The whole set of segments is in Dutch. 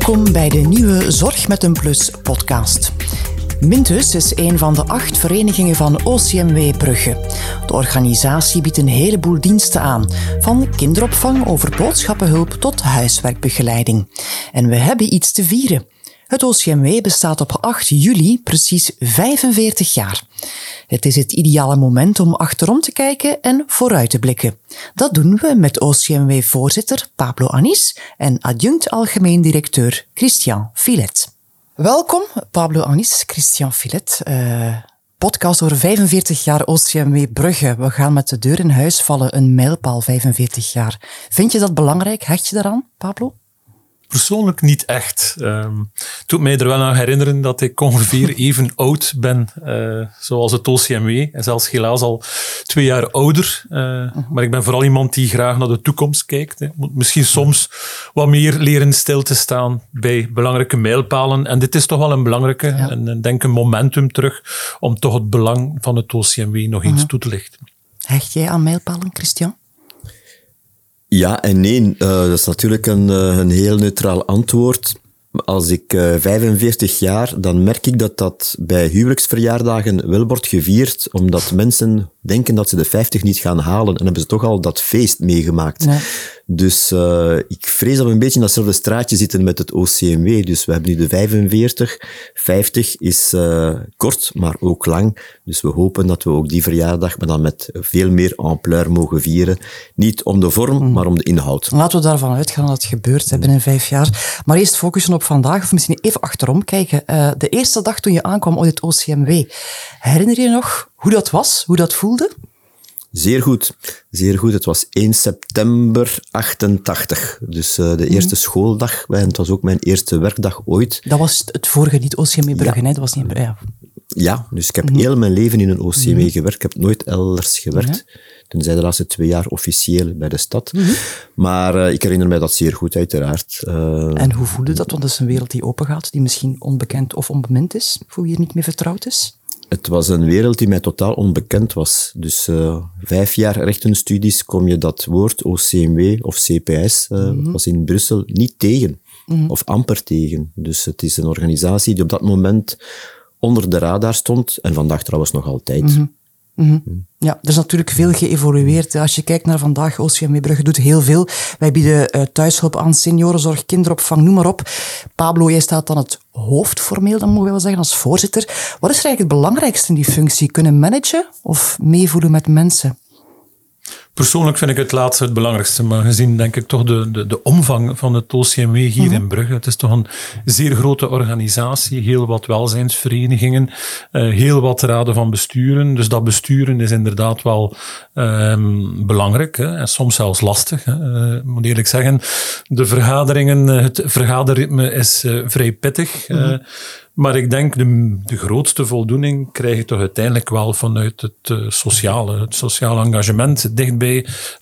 Welkom bij de nieuwe Zorg met een Plus podcast. Mintus is een van de acht verenigingen van OCMW Brugge. De organisatie biedt een heleboel diensten aan, van kinderopvang over boodschappenhulp tot huiswerkbegeleiding. En we hebben iets te vieren. Het OCMW bestaat op 8 juli precies 45 jaar. Het is het ideale moment om achterom te kijken en vooruit te blikken. Dat doen we met OCMW-voorzitter Pablo Anis en adjunct algemeen directeur Christian Filet. Welkom, Pablo Anis, Christian Filet. Uh, podcast over 45 jaar OCMW Brugge. We gaan met de deur in huis vallen, een mijlpaal 45 jaar. Vind je dat belangrijk? Hecht je daaraan, Pablo? Persoonlijk niet echt. Um, het doet mij er wel aan herinneren dat ik ongeveer even oud ben uh, zoals het OCMW. En zelfs helaas al twee jaar ouder. Uh, maar ik ben vooral iemand die graag naar de toekomst kijkt. Hè. Moet misschien soms wat meer leren stil te staan bij belangrijke mijlpalen. En dit is toch wel een belangrijke. Ja. En denk een momentum terug om toch het belang van het OCMW nog eens uh -huh. toe te lichten. Hecht jij aan mijlpalen, Christian? Ja en nee. Uh, dat is natuurlijk een, uh, een heel neutraal antwoord. Als ik uh, 45 jaar, dan merk ik dat dat bij huwelijksverjaardagen wel wordt gevierd, omdat mensen denken dat ze de 50 niet gaan halen en hebben ze toch al dat feest meegemaakt. Dus uh, ik vrees dat we een beetje in datzelfde straatje zitten met het OCMW. Dus we hebben nu de 45. 50 is uh, kort, maar ook lang. Dus we hopen dat we ook die verjaardag maar dan met veel meer ampleur mogen vieren. Niet om de vorm, mm. maar om de inhoud. Laten we daarvan uitgaan dat het gebeurt hè, binnen vijf jaar. Maar eerst focussen op vandaag, of misschien even achterom kijken. Uh, de eerste dag toen je aankwam op het OCMW. Herinner je nog hoe dat was, hoe dat voelde? Zeer goed, zeer goed. Het was 1 september 88, dus uh, de eerste mm. schooldag. En het was ook mijn eerste werkdag ooit. Dat was het vorige, niet OCMW Brugge, ja. hè? Dat was niet... Ja. ja, dus ik heb mm. heel mijn leven in een OCMW mm. gewerkt. Ik heb nooit elders gewerkt. Tenzij de laatste twee jaar officieel bij de stad. Maar uh, ik herinner mij dat zeer goed, uiteraard. Uh, en hoe voelde dat? Want dat is een wereld die opengaat, die misschien onbekend of onbemind is, voor wie er niet meer vertrouwd is het was een wereld die mij totaal onbekend was. Dus uh, vijf jaar rechtenstudies kom je dat woord OCMW of CPS, uh, mm -hmm. was in Brussel, niet tegen. Mm -hmm. Of amper tegen. Dus het is een organisatie die op dat moment onder de radar stond. En vandaag trouwens nog altijd. Mm -hmm. Mm -hmm. Ja, er is natuurlijk veel geëvolueerd. Als je kijkt naar vandaag, OCMW Brugge doet heel veel. Wij bieden uh, thuishulp aan, seniorenzorg, kinderopvang, noem maar op. Pablo, jij staat dan het hoofd formeel, dan mogen we wel zeggen, als voorzitter. Wat is er eigenlijk het belangrijkste in die functie? Kunnen managen of meevoelen met mensen? Persoonlijk vind ik het laatste het belangrijkste, maar gezien denk ik toch de, de, de omvang van het OCMW hier mm -hmm. in Brugge. Het is toch een zeer grote organisatie, heel wat welzijnsverenigingen, uh, heel wat raden van besturen. Dus dat besturen is inderdaad wel um, belangrijk hè, en soms zelfs lastig. Hè. Uh, moet eerlijk zeggen, de vergaderingen, het vergaderritme is uh, vrij pittig. Mm -hmm. Maar ik denk de, de grootste voldoening krijg je toch uiteindelijk wel vanuit het sociale, het sociale engagement, dichtbij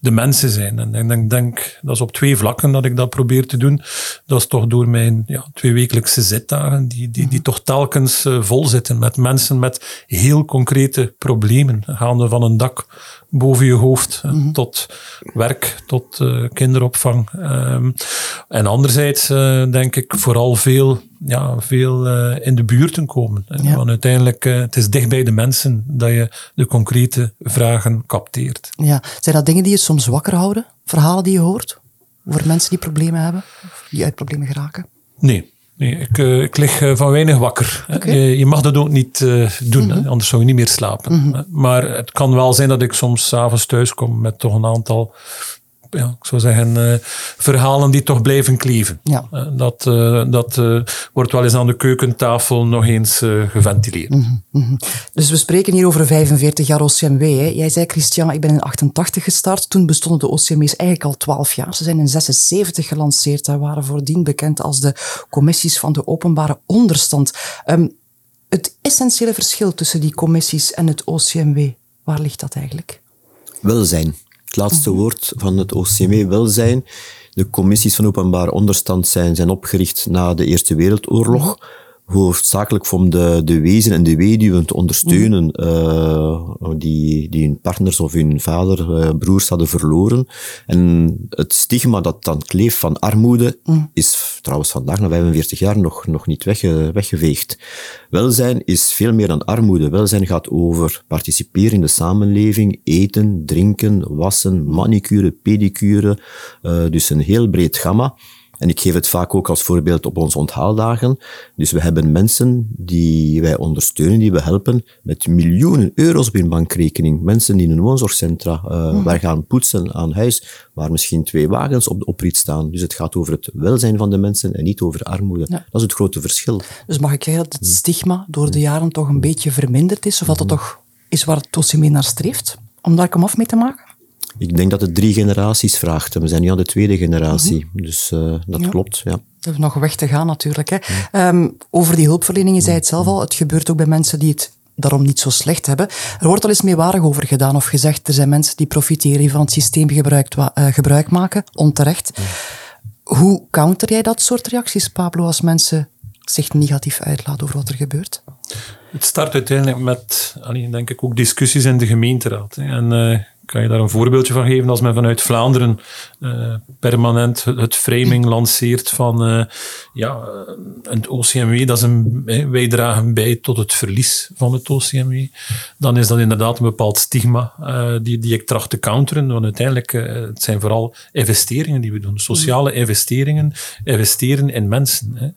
de mensen zijn. En ik denk, denk, dat is op twee vlakken dat ik dat probeer te doen. Dat is toch door mijn ja, tweewekelijkse zitdagen, die, die, die toch telkens uh, vol zitten met mensen met heel concrete problemen, gaande van een dak boven je hoofd, mm -hmm. tot werk, tot uh, kinderopvang. Um, en anderzijds uh, denk ik vooral veel, ja, veel uh, in de buurten komen. Ja. Want uiteindelijk, het is dicht bij de mensen dat je de concrete vragen capteert. Ja. Zijn dat dingen die je soms wakker houden? Verhalen die je hoort? Over mensen die problemen hebben? Die uit problemen geraken? Nee. Nee, ik, uh, ik lig uh, van weinig wakker. Okay. Je, je, mag dat ook niet doen, mm -hmm. anders zou je niet meer slapen. Mm -hmm. Maar het kan wel zijn dat ik soms s'avonds thuis kom met toch een aantal ja, ik zou zeggen, uh, verhalen die toch blijven kleven. Ja. Uh, dat uh, dat wordt wel eens aan de keukentafel nog eens geventileerd. Mm -hmm. Dus we spreken hier over 45 jaar OCMW. Hè. Jij zei, Christian, ik ben in 88 gestart. Toen bestonden de OCMW's eigenlijk al 12 jaar. Ze zijn in 76 gelanceerd en waren voordien bekend als de commissies van de openbare onderstand. Um, het essentiële verschil tussen die commissies en het OCMW, waar ligt dat eigenlijk? Welzijn. Laatste woord van het OCMW welzijn. De commissies van openbare onderstand zijn, zijn opgericht na de Eerste Wereldoorlog. Hoofdzakelijk om de, de wezen en de weduwen te ondersteunen uh, die, die hun partners of hun vader, uh, broers hadden verloren. En het stigma dat dan kleeft van armoede mm. is trouwens vandaag na 45 jaar nog, nog niet wegge, weggeveegd. Welzijn is veel meer dan armoede. Welzijn gaat over participeren in de samenleving, eten, drinken, wassen, manicure, pedicure. Uh, dus een heel breed gamma. En ik geef het vaak ook als voorbeeld op onze onthaaldagen. Dus we hebben mensen die wij ondersteunen, die we helpen met miljoenen euro's op hun bankrekening. Mensen die in een woonzorgcentra uh, mm. waar gaan poetsen aan huis, waar misschien twee wagens op de oprit staan. Dus het gaat over het welzijn van de mensen en niet over armoede. Dat is het grote verschil. Dus mag ik zeggen dat het mhm. stigma door de jaren toch een beetje verminderd is? Of dat het toch is waar het OCME naar streeft? Om daar kom af mee te maken? Ik denk dat het drie generaties vraagt. We zijn nu aan de tweede generatie. Mhm. Dus uh, dat klopt, ja. We hebben nog weg te gaan natuurlijk. Hè. Um, over die hulpverlening, je zei het zelf al, het gebeurt ook bij mensen die het daarom niet zo slecht hebben. Er wordt al eens meewarig over gedaan of gezegd, er zijn mensen die profiteren van het systeem gebruik, uh, gebruik maken, onterecht. Hoe counter jij dat soort reacties, Pablo, als mensen zich negatief uitlaten over wat er gebeurt? Het start uiteindelijk met, denk ik, ook discussies in de gemeenteraad. En uh, kan je daar een voorbeeldje van geven als men vanuit Vlaanderen uh, permanent het framing lanceert van uh, ja, het OCMW, dat is een, wij dragen bij tot het verlies van het OCMW, dan is dat inderdaad een bepaald stigma uh, die, die ik tracht te counteren, want uiteindelijk het zijn vooral investeringen die we doen, sociale investeringen, investeren in mensen.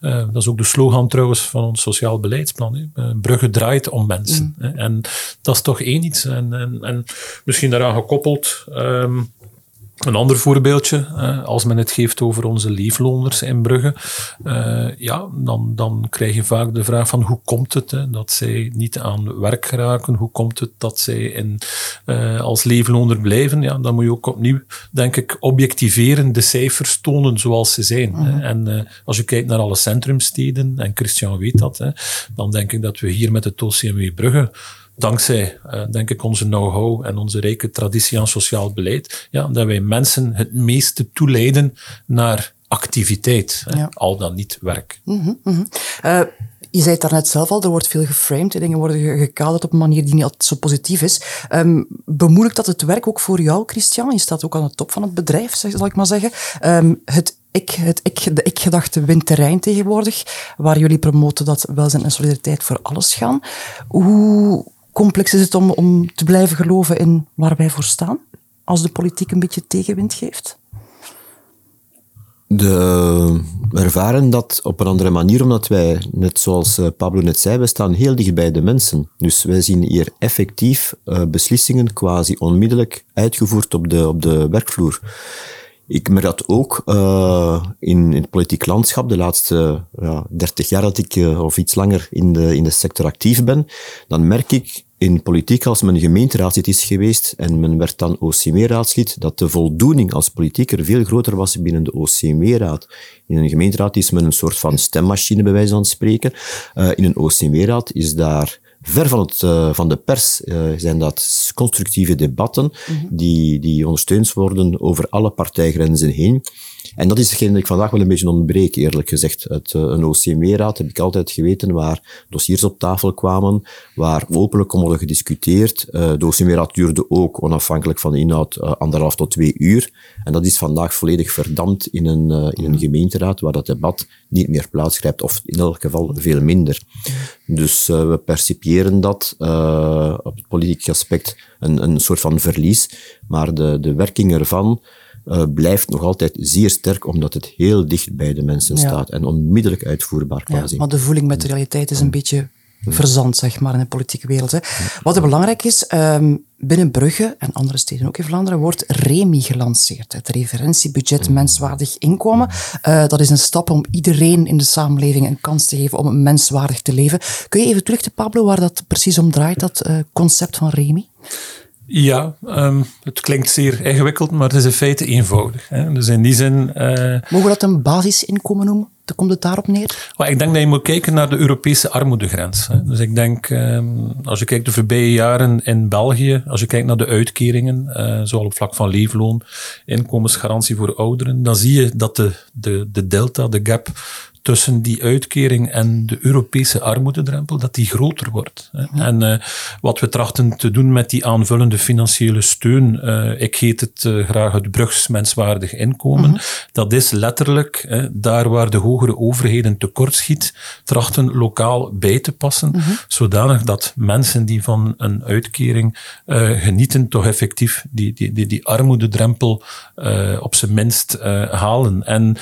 dat is ook de slogan trouwens van ons sociaal beleidsplan. Hè. Brugge draait om mensen. Mm. En dat is toch één iets. En, en, en misschien daaraan gekoppeld. Um, een ander voorbeeldje, als men het geeft over onze leefloners in Brugge, uh, ja, dan, dan krijg je vaak de vraag van hoe komt het hè, dat zij niet aan werk geraken? Hoe komt het dat zij in, uh, als leefloner blijven? Ja, dan moet je ook opnieuw, denk ik, objectiveren, de cijfers tonen zoals ze zijn. Mm En als je kijkt naar alle centrumsteden, en Christian weet dat, hè, dan denk ik dat we hier met het OCMW Brugge dankzij, uh, denk ik, onze know-how en onze rijke traditie aan sociaal beleid, ja, dat wij mensen het meeste toeleiden naar activiteit, al dan niet werk. Mm -hmm, uh, je zei het daarnet zelf al, er wordt veel geframed, dingen worden gekaderd op een manier die niet altijd zo positief is. Um, bemoeilijkt dat het werk ook voor jou, Christian? Je staat ook aan de top van het bedrijf, zal ik maar zeggen. Um, het ik, het ik, de ik-gedachte wint terrein tegenwoordig, waar jullie promoten dat welzijn en solidariteit voor alles gaan. Hoe complex is het om, om te blijven geloven in waar wij voor staan, als de politiek een beetje tegenwind geeft? De, we ervaren dat op een andere manier, omdat wij, net zoals eh, Pablo net zei, we staan heel dicht bij de mensen. Dus wij zien hier effectief uh, beslissingen quasi onmiddellijk uitgevoerd op de, op de werkvloer. Ik merk dat ook uh, in, in, het politiek landschap, de laatste ja, 30 jaar dat ik, uh, of iets langer in de, in de sector actief ben, dan merk ik in politiek, als men gemeenteraadslid is geweest en men werd dan OCME-raadslid, dat de voldoening als politieker veel groter was binnen de OCME-raad. In een gemeenteraad is men een soort van stemmachine, bij wijze van spreken. Uh, in een OCME-raad is daar ver van, het, uh, van de pers uh, zijn dat constructieve debatten mm -hmm. die, die ondersteund worden over alle partijgrenzen heen. En dat is hetgeen dat ik vandaag wel een beetje ontbreek, eerlijk gezegd. Het, uh, een OCME-raad heb ik altijd geweten waar dossiers op tafel kwamen, waar openlijk om worden gediscuteerd. Uh, de OCME-raad duurde ook, onafhankelijk van de inhoud, uh, anderhalf tot twee uur. En dat is vandaag volledig verdampt in een, in een gemeenteraad, waar dat debat niet meer plaatsgrijpt, of in elk geval veel minder. Dus we percipiëren dat op het politieke aspect een, een soort van verlies, maar de, de werking ervan uh, blijft nog altijd zeer sterk, omdat het heel dicht bij de mensen ja. staat en onmiddellijk uitvoerbaar quasi. Ja, maar de voeling met de realiteit is een beetje verzand, zeg maar, in de politieke wereld. Hè. Wat er belangrijk is, um, binnen Brugge en andere steden ook in Vlaanderen wordt REMI gelanceerd. Het referentiebudget menswaardig inkomen. Uh, dat is een stap om iedereen in de samenleving een kans te geven om menswaardig te leven. Kun je even terug te Pablo, waar dat precies om draait, dat uh, concept van REMI? Ja, um, het klinkt zeer ingewikkeld, maar het is in feite eenvoudig. Hè. Dus in die zin... Uh, Mogen we dat een basisinkomen noemen? Dan komt het daarop neer? Ik denk dat je moet kijken naar de Europese armoedegrens. Hè. Dus ik denk, um, als je kijkt de voorbije jaren in België, als je kijkt naar de uitkeringen, uh, zowel op vlak van leefloon, inkomensgarantie voor ouderen, dan zie je dat de, de, de delta, de gap tussen die uitkering en de Europese armoededrempel, dat die groter wordt. Hè. En uh, wat we trachten te doen met die aanvullende financiële steun, uh, ik heet het uh, graag het brugsmenswaardig inkomen, mm-hmm. dat is letterlijk daar waar de hogere overheden tekortschiet, trachten lokaal bij te passen, mm-hmm. zodanig dat mensen die van een uitkering genieten, toch effectief die, die, die, die armoededrempel op zijn minst halen. En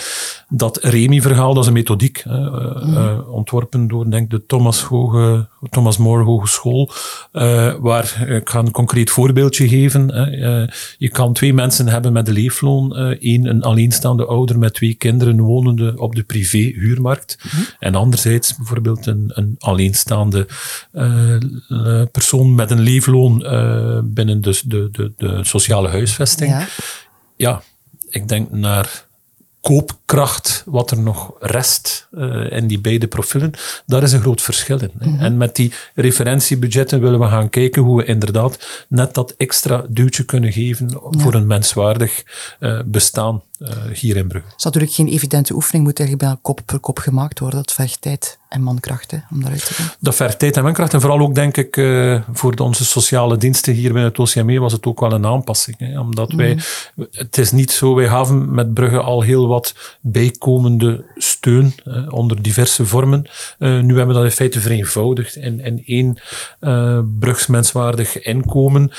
dat REMI-verhaal, dat is een methodiek, mm. ontworpen door denk de Thomas, Hoge, Thomas More Hogeschool, uh, waar ik ga een concreet voorbeeldje geven. Je kan twee mensen hebben met een leefloon, één een alleenstaande ouder met twee kinderen wonende op de privé-huurmarkt, mm. en anderzijds bijvoorbeeld een, een alleenstaande persoon met een leefloon binnen de, de, de, de sociale huisvesting. Ja. ja, ik denk naar koopkracht, wat er nog rest uh, in die beide profielen, daar is een groot verschil in. Mm -hmm. En met die referentiebudgetten willen we gaan kijken hoe we inderdaad net dat extra duwtje kunnen geven ja. voor een menswaardig uh, bestaan hier in Brugge. Het is natuurlijk geen evidente oefening, moet eigenlijk bijna kop per kop gemaakt worden. Dat vergt tijd en mankracht hè, om daaruit te gaan. Dat vergt tijd en mankracht. En vooral ook, denk ik, uh, voor onze sociale diensten hier binnen het OCME was het ook wel een aanpassing. Hè, omdat wij, mm. het is niet zo, wij hebben met Brugge al heel wat bijkomende steun uh, onder diverse vormen. nu hebben we dat in feite vereenvoudigd in, in één brugsmenswaardig inkomen.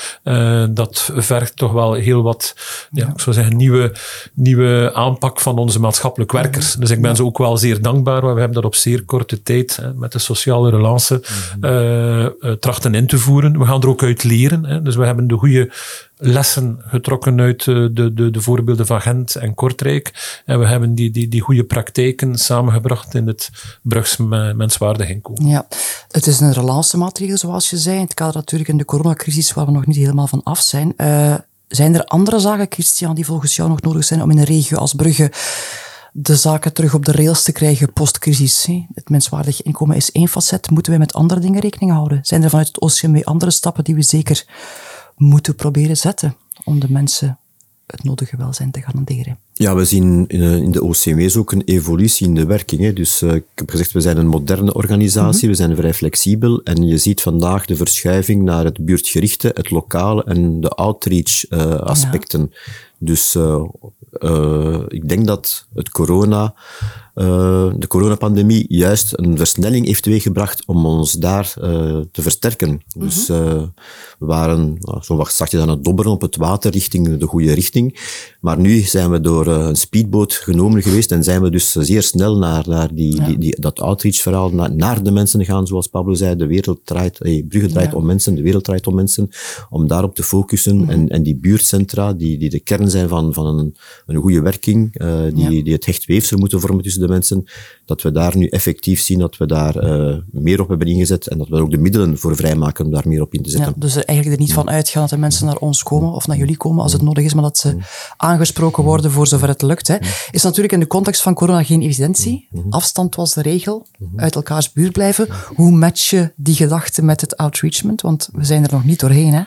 dat vergt toch wel heel wat, ja, ik zou zeggen, nieuwe nieuwe aanpak van onze maatschappelijk werkers. Dus ik ben ze ook wel zeer dankbaar. We hebben dat op zeer korte tijd hè, met de sociale relance uh, trachten in te voeren. We gaan er ook uit leren. Hè. Dus we hebben de goede lessen getrokken uit de, de, de voorbeelden van Gent en Kortrijk. En we hebben die, die, die goede praktijken samengebracht in het Brugs menswaardig inkomen. Ja, het is een relancemaatregel, zoals je zei. In het kader natuurlijk in de coronacrisis, waar we nog niet helemaal van af zijn. Uh, zijn er andere zaken, Christian, die volgens jou nog nodig zijn om in een regio als Brugge de zaken terug op de rails te krijgen post-crisis? Het menswaardig inkomen is één facet. Moeten wij met andere dingen rekening houden? Zijn er vanuit het OCMW andere stappen die we zeker moeten proberen zetten om de mensen het nodige welzijn te garanderen? Ja, we zien in de OCMW's ook een evolutie in de werking. Hè. Dus uh, ik heb gezegd, we zijn een moderne organisatie, mm -hmm. we zijn vrij flexibel en je ziet vandaag de verschuiving naar het buurtgerichte, het lokale en de outreach uh, aspecten. Ja. Dus uh, ik denk dat het corona uh, de coronapandemie juist een versnelling heeft teweeggebracht om ons daar uh, te versterken. Dus uh, we waren uh, zo wat zachtjes aan het dobberen op het water richting de goede richting. Maar nu zijn we door een speedboot genomen geweest en zijn we dus zeer snel naar, naar die, ja. die, die, dat outreach-verhaal, naar, naar, de mensen gaan, zoals Pablo zei. De wereld draait, hey, Brugge draait ja. om mensen, de wereld draait om mensen. Om daarop te focussen mm -hmm. en, en die buurtcentra, die, die de kern zijn van, van een, een goede werking, die, ja. die het hechtweefsel moeten vormen tussen de mensen, dat we daar nu effectief zien dat we daar uh, meer op hebben ingezet en dat we ook de middelen voor vrijmaken om daar meer op in te zetten. Ja, dus eigenlijk er niet van uitgaan dat de mensen naar ons komen of naar jullie komen als het nodig is, maar dat ze aangesproken worden voor zover het lukt. Hè. Is natuurlijk in de context van corona geen evidentie. Afstand was de regel, uit elkaars buurt blijven. Hoe match je die gedachte met het outreachment? Want we zijn er nog niet doorheen. Hè?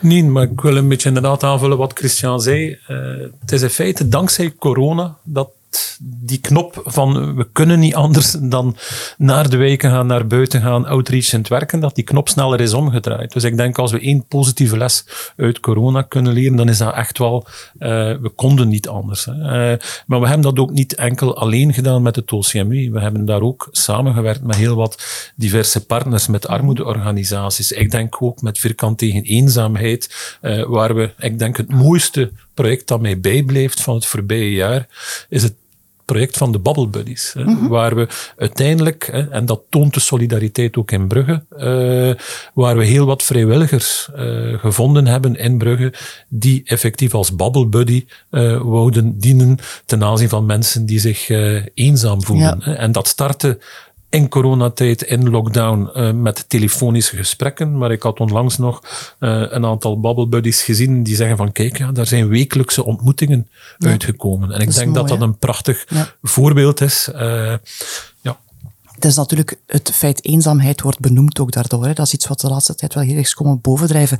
Nee, maar ik wil een beetje inderdaad aanvullen wat Christian zei. Uh, het is in feite dankzij corona dat die knop van we kunnen niet anders dan naar de wijken gaan, naar buiten gaan, outreachend werken, dat die knop sneller is omgedraaid. Dus ik denk als we één positieve les uit corona kunnen leren, dan is dat echt wel, uh, we konden niet anders. Hè. Uh, maar we hebben dat ook niet enkel alleen gedaan met het OCMW. We hebben daar ook samengewerkt met heel wat diverse partners, met armoedeorganisaties. Ik denk ook met Vierkant tegen eenzaamheid, uh, waar we, ik denk het mooiste project dat mij bijblijft van het voorbije jaar, is het project van de Bubble Buddies. Mm -hmm. Waar we uiteindelijk, hè, en dat toont de solidariteit ook in Brugge, uh, waar we heel wat vrijwilligers uh, gevonden hebben in Brugge, die effectief als Bubble Buddy uh, wouden dienen ten aanzien van mensen die zich eenzaam voelen. Ja. En dat startte in coronatijd, in lockdown, uh, met telefonische gesprekken. Maar ik had onlangs nog uh, een aantal Bubble Buddies gezien die zeggen van kijk, ja, daar zijn wekelijkse ontmoetingen ja. uitgekomen. En ik denk mooi, dat dat een prachtig ja. voorbeeld is. Uh, ja. Het is natuurlijk, het feit eenzaamheid wordt benoemd ook daardoor. Hè. Dat is iets wat de laatste tijd wel heel erg is komen bovendrijven.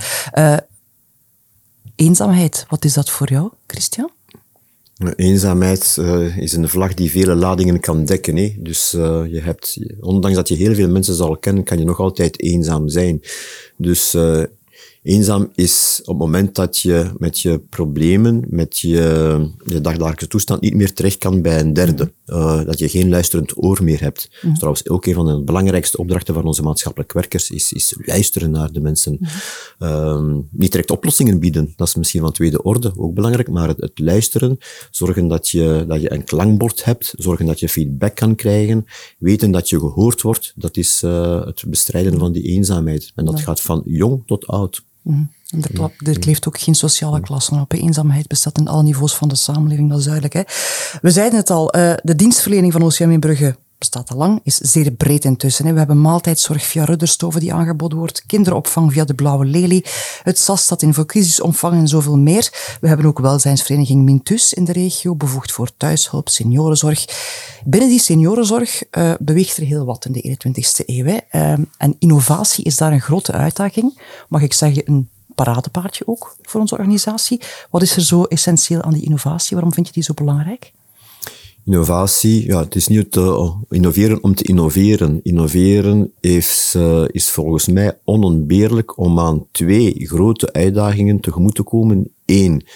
eenzaamheid, wat is dat voor jou, Christian? Eenzaamheid uh, is een vlag die vele ladingen kan dekken. Hè? Dus uh, je hebt, ondanks dat je heel veel mensen zal kennen, kan je nog altijd eenzaam zijn. Dus uh, Eenzaam is op het moment dat je met je problemen, met je, je dagdagelijkse toestand niet meer terecht kan bij een derde. Uh, dat je geen luisterend oor meer hebt. Mm. Dus trouwens ook een van de belangrijkste opdrachten van onze maatschappelijk werkers is, is luisteren naar de mensen. Mm. Uh, niet direct oplossingen bieden, dat is misschien van tweede orde, ook belangrijk, maar het, het, luisteren, zorgen dat je, dat je een klankbord hebt, zorgen dat je feedback kan krijgen, weten dat je gehoord wordt, dat is uh, het bestrijden van die eenzaamheid. En dat gaat van jong tot oud. Mm. Er, er kleeft ook geen sociale klasse op. Eenzaamheid bestaat in alle niveaus van de samenleving, dat is duidelijk. Hè. We zeiden het al, uh, de dienstverlening van OCM in Brugge bestaat al lang, is zeer breed intussen. We hebben maaltijdzorg via Rudderstoven die aangeboden wordt, kinderopvang via de Blauwe Lelie, het SAS staat in voor crisisomvang en zoveel meer. We hebben ook welzijnsvereniging Mintus in de regio, bevoegd voor thuishulp, seniorenzorg. Binnen die seniorenzorg uh, beweegt er heel wat in de 21ste eeuw. Hè. Uh, en innovatie is daar een grote uitdaging. Mag ik zeggen, een paradepaardje ook voor onze organisatie. Wat is er zo essentieel aan die innovatie? Waarom vind je die zo belangrijk? Innovatie, ja, het is niet te innoveren om te innoveren. Innoveren is, uh, is volgens mij onontbeerlijk om aan twee grote uitdagingen tegemoet te komen. Eén,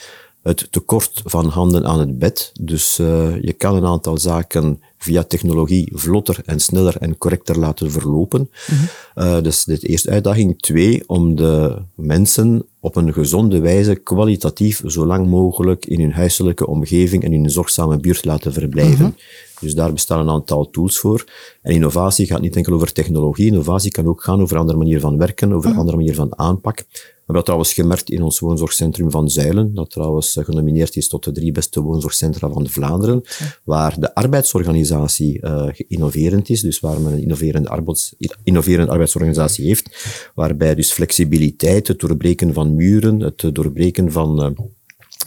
het tekort van handen aan het bed. Dus uh, je kan een aantal zaken via technologie vlotter en sneller en correcter laten verlopen. Mm -hmm. uh, dus dit eerste uitdaging. Twee, om de mensen op een gezonde wijze kwalitatief zo lang mogelijk in hun huiselijke omgeving en in een zorgzame buurt laten verblijven. Mm -hmm. Dus daar bestaan een aantal tools voor. En innovatie gaat niet enkel over technologie. Innovatie kan ook gaan over een andere manier van werken, over een -hmm. andere manier van aanpak. We hebben dat trouwens gemerkt in ons woonzorgcentrum van Zuilen, dat trouwens genomineerd is tot de drie beste woonzorgcentra van Vlaanderen, waar de arbeidsorganisatie uh, innoverend is, dus waar men een innoverende, arbeids, innoverende arbeidsorganisatie heeft, waarbij dus flexibiliteit, het doorbreken van muren, het doorbreken van uh,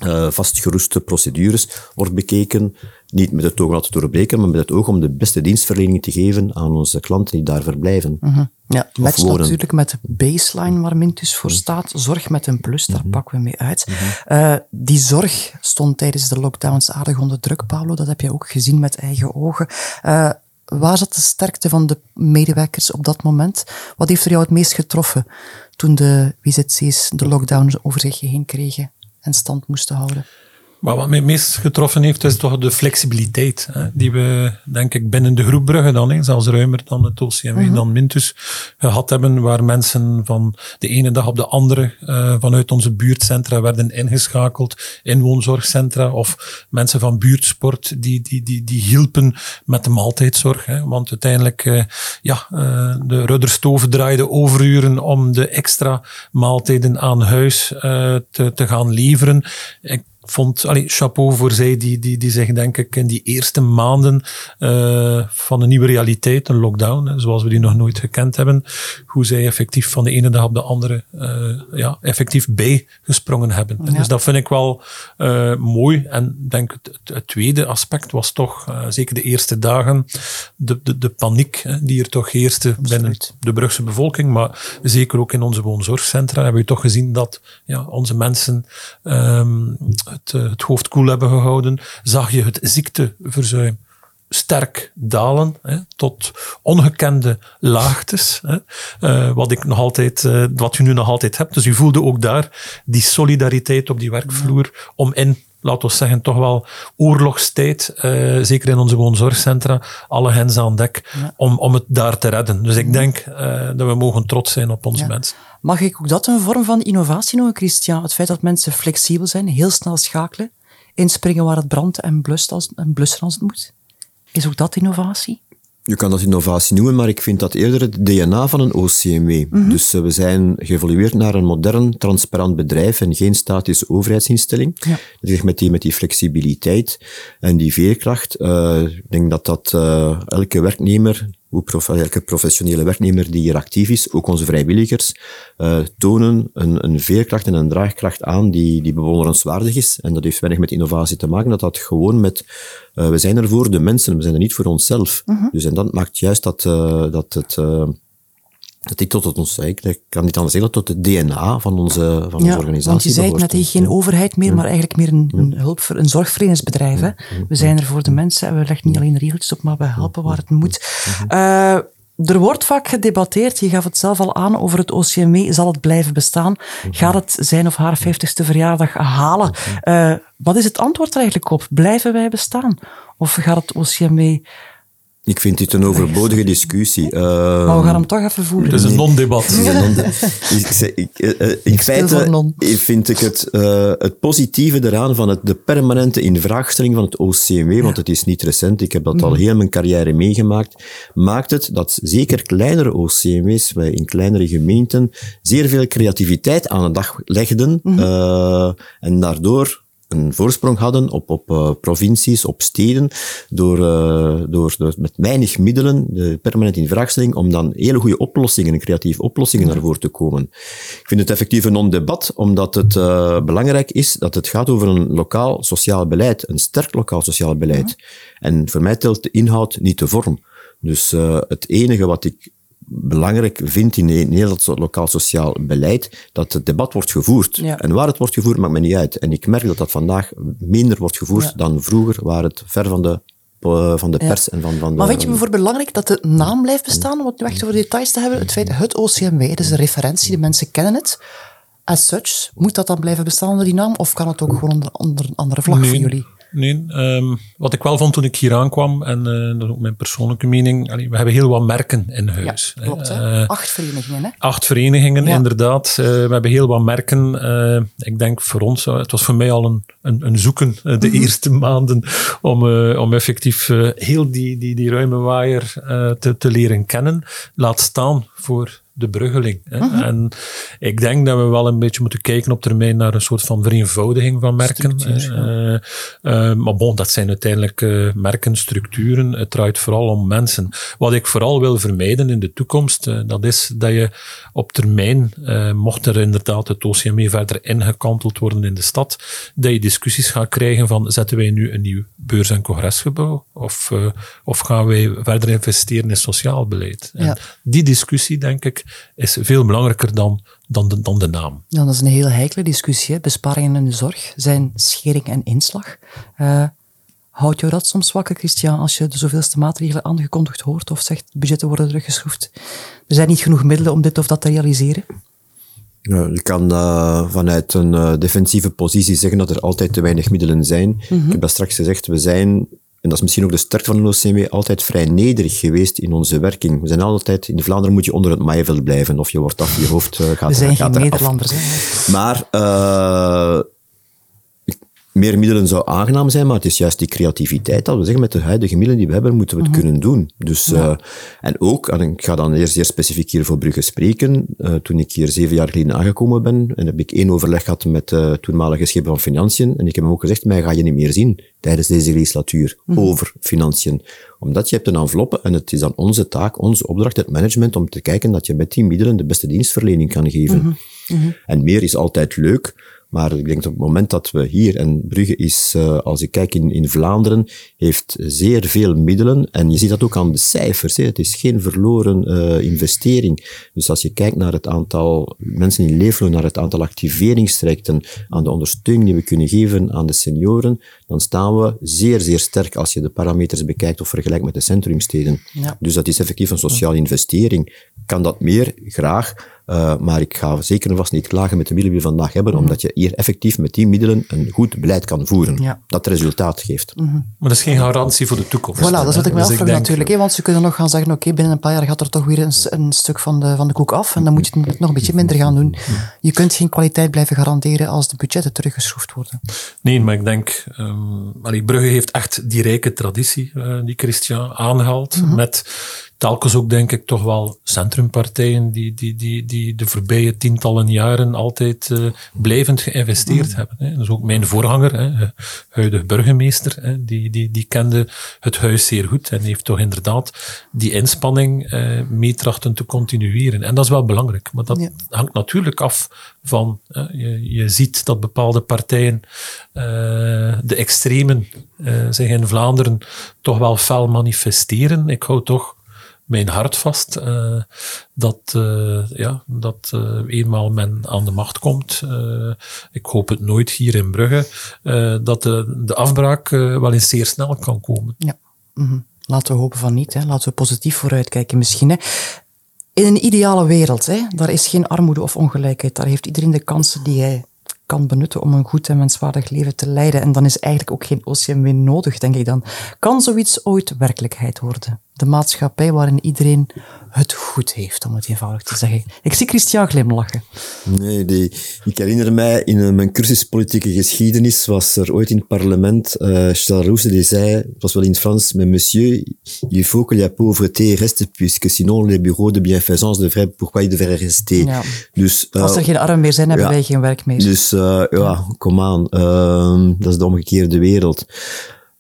uh, vastgeroeste procedures wordt bekeken. Niet met het oog om te doorbreken, maar met het oog om de beste dienstverlening te geven aan onze klanten die daar verblijven. Mm -hmm. Ja, natuurlijk met de baseline waar Mintus voor staat. Zorg met een plus, daar mm -hmm. pakken we mee uit. Mm -hmm. uh, die zorg stond tijdens de lockdowns aardig onder druk, Pablo. Dat heb je ook gezien met eigen ogen. Uh, waar zat de sterkte van de medewerkers op dat moment? Wat heeft er jou het meest getroffen toen de WZC's de lockdown over zich heen kregen? en stand moesten houden. Maar wat mij meest getroffen heeft, is toch de flexibiliteit. Hè, die we, denk ik, binnen de groep Brugge dan, hè, zelfs ruimer dan het OCMW, mm -hmm. dan Mintus, gehad hebben, waar mensen van de ene dag op de andere uh, vanuit onze buurtcentra werden ingeschakeld in woonzorgcentra, of mensen van buurtsport die, die, die, die hielpen met de maaltijdzorg. Hè, want uiteindelijk, uh, ja, uh, de rudderstoven draaiden overuren om de extra maaltijden aan huis te, te gaan leveren. Ik vond, allee, chapeau voor zij die, die, die zich, denk ik, in die eerste maanden uh, van een nieuwe realiteit, een lockdown, hè, zoals we die nog nooit gekend hebben, hoe zij effectief van de ene dag op de andere uh, ja, effectief bijgesprongen hebben. Ja. Dus dat vind ik wel uh, mooi. En denk het, het, tweede aspect was toch, zeker de eerste dagen, de, de, de paniek hè, die er toch heerste Absoluut. binnen de Brugse bevolking, maar zeker ook in onze woonzorgcentra hebben we toch gezien dat ja, onze mensen um, het, uh, het hoofd koel hebben gehouden, zag je het ziekteverzuim sterk dalen hè, tot ongekende laagtes. Hè, uh, wat, ik nog altijd, uh, wat u nu nog altijd hebt. Dus u voelde ook daar die solidariteit op die werkvloer om in laten we zeggen, toch wel oorlogstijd, uh, zeker in onze woonzorgcentra, alle hens aan dek, ja. om, om het daar te redden. Dus ik denk dat we mogen trots zijn op onze ja. mensen. Mag ik ook dat een vorm van innovatie noemen, Christian? Het feit dat mensen flexibel zijn, heel snel schakelen, inspringen waar het brandt en, blust als, en blussen als het moet? Is ook dat innovatie? Je kan dat innovatie noemen, maar ik vind dat eerder het DNA van een OCMW. Mm -hmm. Dus uh, we zijn geëvolueerd naar een modern, transparant bedrijf en geen statische overheidsinstelling. Ja. Dus met die, met die flexibiliteit en die veerkracht. Uh, ik denk dat dat uh, elke werknemer hoe prof elke professionele werknemer die hier actief is, ook onze vrijwilligers, uh, tonen een, een veerkracht en een draagkracht aan die, die bewonderenswaardig is. En dat heeft weinig met innovatie te maken, dat dat gewoon met, uh, we zijn er voor de mensen, we zijn er niet voor onszelf. -huh. Dus en dat maakt juist dat, dat het dat die tot het ons, ik kan niet anders zeggen, tot het DNA van onze, van onze organisatie Want je zei het net, geen overheid meer, maar eigenlijk meer een, een hulp, een zorgverleningsbedrijf. Hè? We zijn er voor de mensen en we leggen niet alleen regeltjes op, maar we helpen waar het moet. Uh, er wordt vaak gedebatteerd, je gaf het zelf al aan, over het OCMW. Zal het blijven bestaan? Gaat het zijn of haar 50ste verjaardag halen? Uh, wat is het antwoord er eigenlijk op? Blijven wij bestaan? Of gaat het OCMW ik vind dit een overbodige discussie. Uh, maar we gaan hem toch even voeren. Het is een non-debat. in feite vind ik het, uh, het positieve eraan van het, de permanente invraagstelling van het OCMW, want het is niet recent, ik heb dat al mhm. heel mijn carrière meegemaakt, maakt het dat zeker kleinere OCMW's, wij in kleinere gemeenten, zeer veel creativiteit aan de dag legden mm -hmm. uh, en daardoor een voorsprong hadden op, op uh, provincies, op steden, door, uh, door, door, met weinig middelen, de permanente invraagstelling, om dan hele goede oplossingen, creatieve oplossingen naar voren te komen. Ik vind het effectief een non-debat, omdat het uh, belangrijk is dat het gaat over een lokaal sociaal beleid, een sterk lokaal sociaal beleid. En voor mij telt de inhoud niet de vorm. Dus het enige wat ik belangrijk vindt in Nederlands lokaal sociaal beleid, dat het debat wordt gevoerd. En waar het wordt gevoerd, maakt me niet uit. En ik merk dat dat vandaag minder wordt gevoerd dan vroeger, waar het ver van de van de pers en van, van Maar vind je bijvoorbeeld belangrijk dat de naam blijft bestaan, om het nu echt over details te hebben? Het feit, het OCMW, het is een referentie, de mensen kennen het. As such, moet dat dan blijven bestaan onder die naam, of kan het ook gewoon onder, een andere vlag voor jullie? Nee, um, wat ik wel vond toen ik hier aankwam, en uh, dat is ook mijn persoonlijke mening, allee, we hebben heel wat merken in huis. Ja, klopt. Uh, acht verenigingen, hè? Acht verenigingen, ja. inderdaad. Uh, we hebben heel wat merken. ik denk voor ons, het was voor mij al een, een, een zoeken de mm -hmm. eerste maanden om, om effectief heel die, die, die ruime waaier te, te leren kennen. Laat staan voor de bruggeling. Hè. Uh mhm. -huh. En ik denk dat we wel een beetje moeten kijken op termijn naar een soort van vereenvoudiging van merken. Uh, uh, maar bon, dat zijn uiteindelijk uh, merkenstructuren. Het draait vooral om mensen. Wat ik vooral wil vermijden in de toekomst, dat is dat je op termijn, mocht er inderdaad het OCME verder ingekanteld worden in de stad, dat je discussies gaat krijgen van zetten wij nu een nieuw beurs- en congresgebouw of, of gaan wij verder investeren in sociaal beleid. Ja. Die discussie, denk ik, is veel belangrijker dan, dan, de, dan de naam. Ja, dat is een hele heikele discussie. Hè. Besparingen in de zorg zijn schering en inslag. Uh, houdt jou dat soms wakker, Christian, als je de zoveelste maatregelen aangekondigd hoort of zegt budgetten worden teruggeschroefd? Er zijn niet genoeg middelen om dit of dat te realiseren? Ja, je kan uh, vanuit een uh, defensieve positie zeggen dat er altijd te weinig middelen zijn. Mm -hmm. Ik heb dat straks gezegd, we zijn en dat is misschien ook de sterkte van de OCMW, altijd vrij nederig geweest in onze werking. We zijn altijd, in Vlaanderen moet je onder het maaiveld blijven, of je wordt af, je hoofd uh, gaat We zijn gaat geen Nederlanders. Maar uh, meer middelen zou aangenaam zijn, maar het is juist die creativiteit dat we zeggen, met de huidige middelen die we hebben, moeten we het mm -hmm. kunnen doen. Dus, ja. uh, en ook, en ik ga dan eerst zeer specifiek hier voor Brugge spreken, uh, toen ik hier zeven jaar geleden aangekomen ben, en heb ik één overleg gehad met de uh, toenmalige schepen van Financiën, en ik heb hem ook gezegd, mij ga je niet meer zien tijdens deze legislatuur mm -hmm. over financiën. Omdat je hebt een enveloppe, en het is dan onze taak, onze opdracht, het management, om te kijken dat je met die middelen de beste dienstverlening kan geven. Mm -hmm. En meer is altijd leuk, maar ik denk dat op het moment dat we hier, en Brugge is, uh, als ik kijk in, in Vlaanderen, heeft zeer veel middelen. En je ziet dat ook aan de cijfers. Hè. Het is geen verloren uh, investering. Dus als je kijkt naar het aantal mensen in leefloon, naar het aantal activeringstrajecten, aan de ondersteuning die we kunnen geven aan de senioren, dan staan we zeer, zeer sterk als je de parameters bekijkt of vergelijkt met de centrumsteden. Ja. Dus dat is effectief een sociale investering. Kan dat meer? Graag. Uh, maar ik ga zeker en vast niet klagen met de middelen die we vandaag hebben, mm -hmm. omdat je hier effectief met die middelen een goed beleid kan voeren. Ja. Dat resultaat geeft. Mm -hmm. Maar dat is geen garantie voor de toekomst. Voilà, dat is wat ik me dus afvraag natuurlijk. Hè, want ze kunnen nog gaan zeggen, oké, okay, binnen een paar jaar gaat er toch weer een, een, stuk van de, van de koek af en dan moet je het nog een beetje minder gaan doen. Je kunt geen kwaliteit blijven garanderen als de budgetten teruggeschroefd worden. Nee, maar ik denk, um, allee, Brugge heeft echt die rijke traditie uh, die Christian aanhaalt, mm -hmm. met telkens ook, denk ik, toch wel centrumpartijen die, die, die, die de voorbije tientallen jaren altijd uh, blijvend geïnvesteerd mm. hebben. Hè. Dus ook mijn voorganger, hè, huidige burgemeester, hè, die, die, die kende het huis zeer goed en heeft toch inderdaad die inspanning uh, meetrachten te continueren. En dat is wel belangrijk, maar dat ja. hangt natuurlijk af van, uh, je, je ziet dat bepaalde partijen, de extremen, zich in Vlaanderen toch wel fel manifesteren. Ik hou toch mijn hart vast dat, ja, dat eenmaal men aan de macht komt, ik hoop het nooit hier in Brugge, dat de, de afbraak wel eens zeer snel kan komen. Ja. Mhm. Laten we hopen van niet. Hè. Laten we positief vooruitkijken misschien. Hè. In een ideale wereld, hè, daar is geen armoede of ongelijkheid. Daar heeft iedereen de kansen die hij kan benutten om een goed en menswaardig leven te leiden. En dan is eigenlijk ook geen OCMW nodig, denk ik dan. Kan zoiets ooit werkelijkheid worden? De maatschappij waarin iedereen het goed heeft, om het eenvoudig te zeggen. Ik zie Christian glimlachen. Nee, die, ik herinner mij, in eh, mijn cursus politieke geschiedenis was er ooit in het parlement uh, Charles Rouse die zei, het was wel in het Frans, mais monsieur, il faut que la pauvreté reste, puisque sinon les bureaux de bienfaisance devraient, pourquoi ils devraient rester. Ja. Dus, uh, Als er geen armen meer zijn, hebben ja, wij geen werk meer. Dus uh, ja, kom aan, uh, dat is de omgekeerde wereld.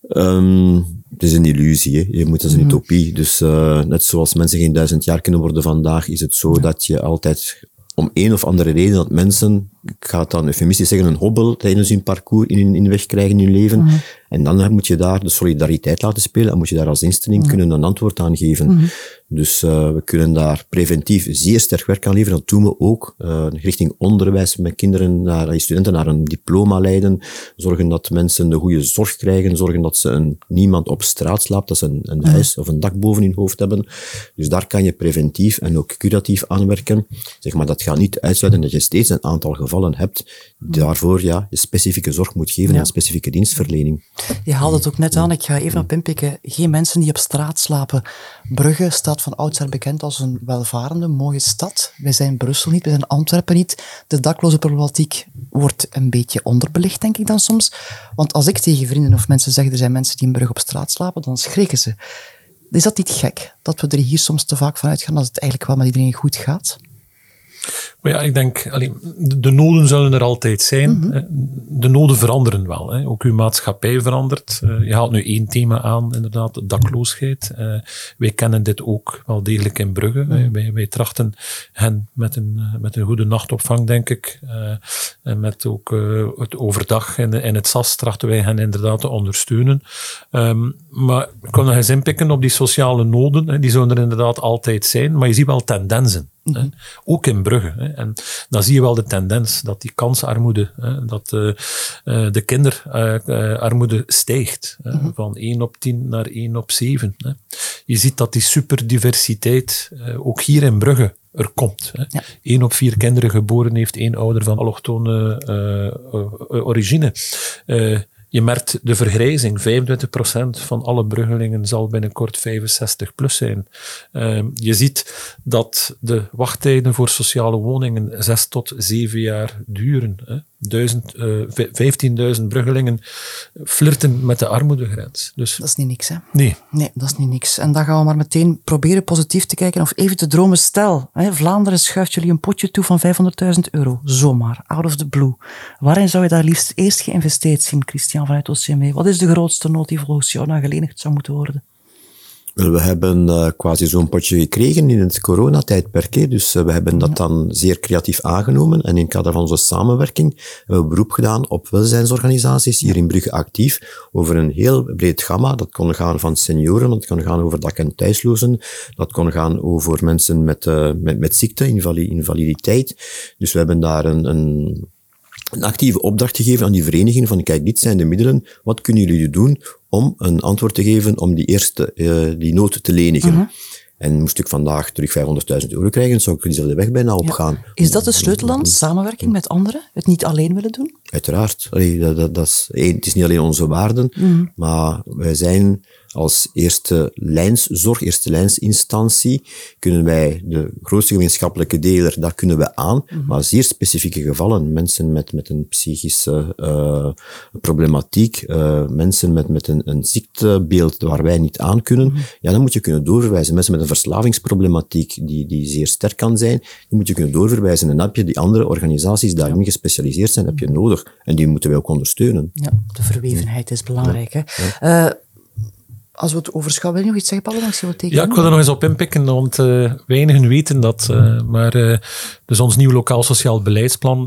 Um, het is een illusie, hè. je moet, is een mhm. utopie. Dus uh, net zoals mensen geen duizend jaar kunnen worden vandaag, is het zo dat je altijd om een of andere reden dat mensen, ik ga het dan eufemistisch zeggen, een hobbel tijdens hun parcours in, in weg krijgen in hun leven. Mhm. En dan moet je daar de solidariteit laten spelen en moet je daar als instelling mhm. kunnen een antwoord aan geven. Dus uh, we kunnen daar preventief zeer sterk werk aan leveren. Dat doen we ook. Uh, richting onderwijs met kinderen, naar, studenten naar een diploma leiden. Zorgen dat mensen de goede zorg krijgen. Zorgen dat ze een, niemand op straat slaapt. Dat ze een, een huis of een dak boven hun hoofd hebben. Dus daar kan je preventief en ook curatief aanwerken. Zeg maar, dat gaat niet uitsluiten dat je steeds een aantal gevallen hebt. Daarvoor ja, je specifieke zorg moet geven ja. en specifieke dienstverlening. Je haalde het ook net aan. Ik ga even op inpikken. Geen mensen die op straat slapen. Brugge staat van oudsher bekend als een welvarende, mooie stad. Wij zijn Brussel niet, wij zijn Antwerpen niet. De dakloze problematiek wordt een beetje onderbelicht, denk ik dan soms. Want als ik tegen vrienden of mensen zeg, er zijn mensen die in Brugge op straat slapen, dan schrikken ze. Is dat niet gek, dat we er hier soms te vaak van uitgaan dat het eigenlijk wel met iedereen goed gaat? Maar ja, ik denk, allee, de noden zullen er altijd zijn. Mhm. De noden veranderen wel. Hè. Ook uw maatschappij verandert. Eh, je haalt nu één thema aan, inderdaad, dakloosheid. Uh, wij kennen dit ook wel degelijk in Brugge. Mhm. Wij, wij trachten hen met een, eh, met een goede nachtopvang, denk ik. en met ook het overdag in, in het SAS trachten wij hen inderdaad te ondersteunen. Um, maar ik kan nog eens inpikken op die sociale noden. Hè. Die zullen er inderdaad altijd zijn. Maar je ziet wel tendensen. Mhm. Ook in Brugge. Hè. En dan zie je wel de tendens dat die kansarmoede, hè, dat uh, de kinderarmoede stijgt. Hè, mhm. Van 1 op 10 naar 1 op 7. Hè. Je ziet dat die superdiversiteit uh, ook hier in Brugge er komt. Hè. Ja. 1 op 4 kinderen geboren heeft één ouder van allochtone origine. Je merkt de vergrijzing. 25% van alle bruggelingen zal binnenkort 65 plus zijn. Uh, je ziet dat de wachttijden voor sociale woningen 6 tot 7 jaar duren. Uh, 15.000 bruggelingen flirten met de armoedegrens. Dus, dat is niet niks, hè? Nee. Nee, dat is niet niks. En dan gaan we maar meteen proberen positief te kijken of even te dromen. Stel, hè, Vlaanderen schuift jullie een potje toe van 500.000 euro. Zomaar, out of the blue. Waarin zou je daar liefst eerst geïnvesteerd zien, Christian? vanuit OCME? Wat is de grootste nood die volgens jou naar gelenigd zou moeten worden? We hebben uh, quasi zo'n potje gekregen in het coronatijdperk. Dus uh, we hebben dat dan zeer creatief aangenomen. En in het kader van onze samenwerking hebben we beroep gedaan op welzijnsorganisaties hier in Brugge actief over een heel breed gamma. Dat kon gaan van senioren, dat kon gaan over dak- en thuislozen, dat kon gaan over mensen met, uh, met, met ziekte, invaliditeit. Dus we hebben daar een, een een actieve opdracht gegeven aan die verenigingen van kijk, dit zijn de middelen, wat kunnen jullie doen om een antwoord te geven om die eerste, uh, die nood te lenigen. Mhm. En moest ik vandaag terug 500.000 euro krijgen, zou ik diezelfde weg bijna opgaan. Is dat de sleutel dan, samenwerking met anderen? Het niet alleen willen doen? Uiteraard. Allee, dat, dat, dat is, het is niet alleen onze waarden, mhm. maar wij zijn als eerste lijnszorg, eerste lijnsinstantie, kunnen wij de grootste gemeenschappelijke deler, dat kunnen we aan, mhm. maar zeer specifieke gevallen, mensen met, met een psychische uh, problematiek, uh, mensen met, met een, een ziektebeeld waar wij niet aan kunnen, mhm. ja, dan moet je kunnen doorverwijzen. Mensen met een verslavingsproblematiek die, die zeer sterk kan zijn, die moet je kunnen doorverwijzen. En dan heb je die andere organisaties daarin gespecialiseerd zijn, heb je nodig. En die moeten wij ook ondersteunen. Ja, de verwevenheid is belangrijk. Hè? Uh, als we het over wil je nog iets zeggen, Paul? Ja, ik wil er nog eens op inpikken, want uh, weinigen weten dat. Uh, maar uh, dus ons nieuw lokaal sociaal beleidsplan,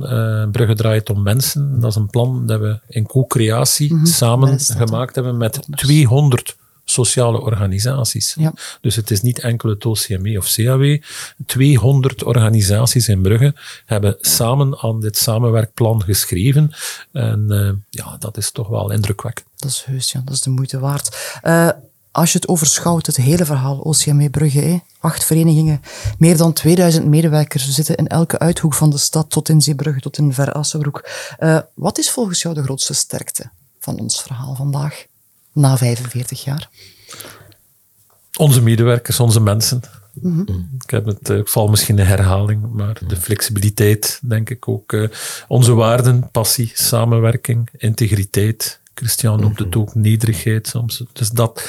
Brugge draait om mensen, dat is een plan dat we in co-creatie mm -hmm. samen gemaakt hebben met 200 sociale organisaties. Ja. Dus het is niet enkel het OCME of CAW. 200 organisaties in Brugge hebben samen aan dit samenwerkplan geschreven. En uh, ja, dat is toch wel indrukwekkend. Dat is heus, ja. Dat is de moeite waard. Uh, als je het overschouwt, het hele verhaal OCME Brugge, acht verenigingen, meer dan 2000 medewerkers zitten in elke uithoek van de stad, tot in Zeebrugge, tot in Verassenbroek. Uh, wat is volgens jou de grootste sterkte van ons verhaal vandaag, na 45 jaar? Onze medewerkers, onze mensen. Mm -hmm. Ik, heb het, ik val misschien een herhaling, maar de flexibiliteit, denk ik ook. Uh, onze waarden, passie, samenwerking, integriteit, Christian noemt het ook nederigheid soms. Dus dat,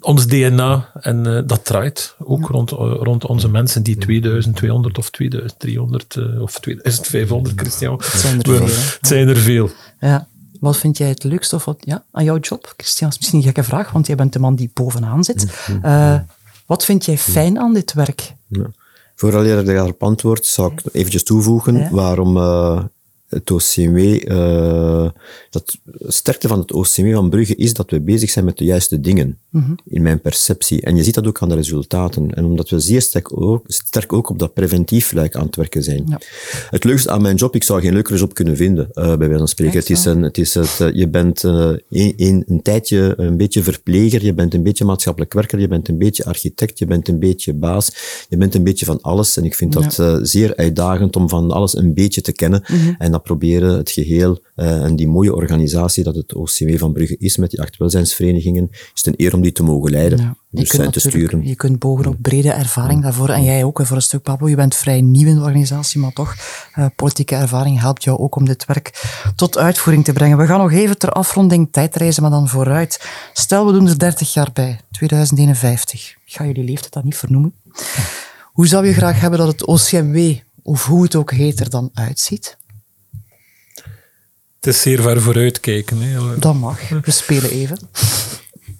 ons DNA, en uh, dat draait ook ja. rond, uh, rond onze mensen die 2200 of 2300 uh, of 2500, Christian. Het zijn er veel. Het zijn er veel. Ja. Wat vind jij het leukste of wat, ja, aan jouw job? Christian, is misschien een gekke vraag, want jij bent de man die bovenaan zit. Uh, wat vind jij fijn aan dit werk? Ja. Vooral ik daarop antwoord, zou ik eventjes toevoegen ja. waarom uh, het OCMW, uh, dat sterkte van het OCMW van Brugge is dat we bezig zijn met de juiste dingen, mm -hmm. in mijn perceptie. En je ziet dat ook aan de resultaten. En omdat we zeer sterk ook, sterk ook op dat preventief luik aan het werken zijn. Ja. Het leukste aan mijn job, ik zou geen leukere job kunnen vinden, uh, bij wijze van spreken. Het is, een, het is het, uh, je bent een, een, een tijdje een beetje verpleger, je bent een beetje maatschappelijk werker, je bent een beetje architect, je bent een beetje baas, je bent een beetje van alles. En ik vind dat ja. zeer uitdagend om van alles een beetje te kennen. Mm -hmm. En dat proberen het geheel en die mooie organisatie dat het OCW van Brugge is met die acht welzijnsverenigingen, is het een eer om te mogen leiden. Ja. Dus je, kunt te sturen. je kunt bogen op brede ervaring daarvoor. En jij ook, voor een stuk, Pablo. Je bent vrij nieuw in de organisatie, maar toch, uh, politieke ervaring helpt jou ook om dit werk tot uitvoering te brengen. We gaan nog even ter afronding tijdreizen, maar dan vooruit. Stel, we doen er 30 jaar bij, 2051. Ik ga jullie leeftijd dat niet vernoemen. Hoe zou je graag hebben dat het OCMW, of hoe het ook heet, er dan uitziet? Het is zeer ver vooruitkijken. Hè. Dat mag. We spelen even.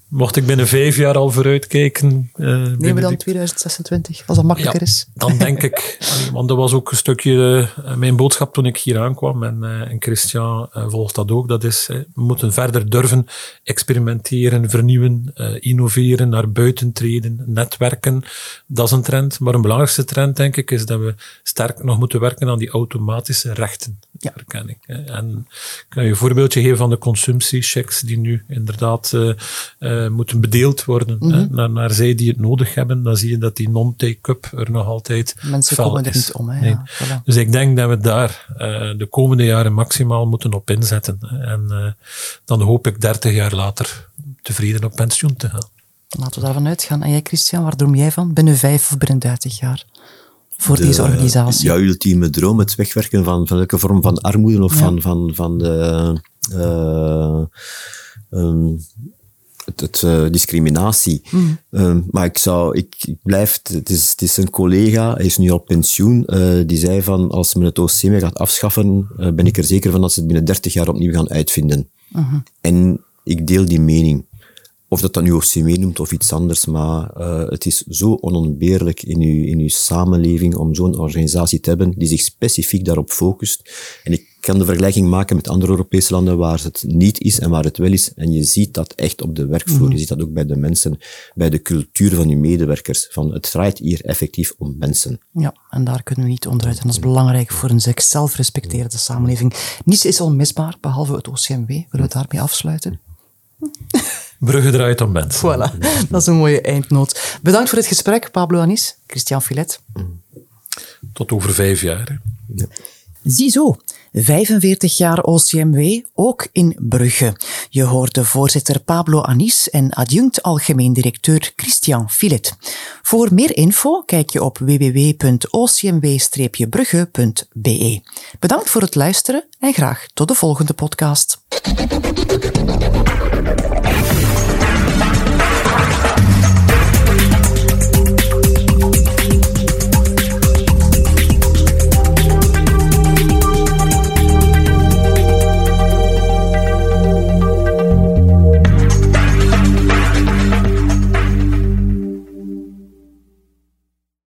Mocht ik binnen vijf jaar al vooruitkijken. Uh, Nemen we dan die... 2026, als dat makkelijker ja, is? Dan denk ik, want dat was ook een stukje uh, mijn boodschap toen ik hier aankwam. En, uh, en Christian volgt dat ook. Dat is, we moeten verder durven experimenteren, vernieuwen, innoveren, naar buiten treden, netwerken. Dat is een trend. Maar een belangrijkste trend, denk ik, is dat we sterk nog moeten werken aan die automatische rechten. Ja. Herkenning. En ik kan je een voorbeeldje geven van de consumptiechecks die nu inderdaad uh, moeten bedeeld worden mm -hmm. naar, naar zij die het nodig hebben, dan zie je dat die non-take-up er nog altijd Mensen fel komen is. er niet om. Hè? Nee. Ja, voilà. Dus ik denk dat we daar uh, de komende jaren maximaal moeten op inzetten. En uh, dan hoop ik 30 jaar later tevreden op pensioen te gaan. Laten we daarvan uitgaan. En jij, Christian, waar droom jij van? Binnen vijf of binnen 30 jaar? Voor de, deze organisatie? Jouw ultieme droom, het wegwerken van, van welke vorm van armoede of ja. van, van, van de... Um, het, het uh, discriminatie. Mm. Um, maar ik zou, ik, ik blijf, het is, het is een collega, hij is nu op pensioen, uh, die zei van, als men het OCM gaat afschaffen, uh, ben ik er zeker van dat ze het binnen 30 jaar opnieuw gaan uitvinden. -hmm. En ik deel die mening. Of dat dat nu OCM noemt of iets anders, maar het is zo onontbeerlijk in uw, in uw samenleving om zo'n organisatie te hebben die zich specifiek daarop focust. En ik kan de vergelijking maken met andere Europese landen waar het niet is en waar het wel is. En je ziet dat echt op de werkvloer. Mm. Je ziet dat ook bij de mensen, bij de cultuur van je medewerkers. Van het draait hier effectief om mensen. Ja, en daar kunnen we niet onderuit. En dat is belangrijk voor een zichzelf respecterende samenleving. Niets is onmisbaar, behalve het OCMW. Willen we daarmee afsluiten? Brugge draait om mensen. Voilà, dat is een mooie eindnoot. Bedankt voor het gesprek, Pablo Anis, Christian Filet. Tot over vijf jaar. Ja. Ziezo, 45 jaar OCMW, ook in Brugge. Je hoorde voorzitter Pablo Anis en adjunct algemeen directeur Christian Filet. Voor meer info kijk je op www.ocmw-brugge.be. Bedankt voor het luisteren en graag tot de volgende podcast.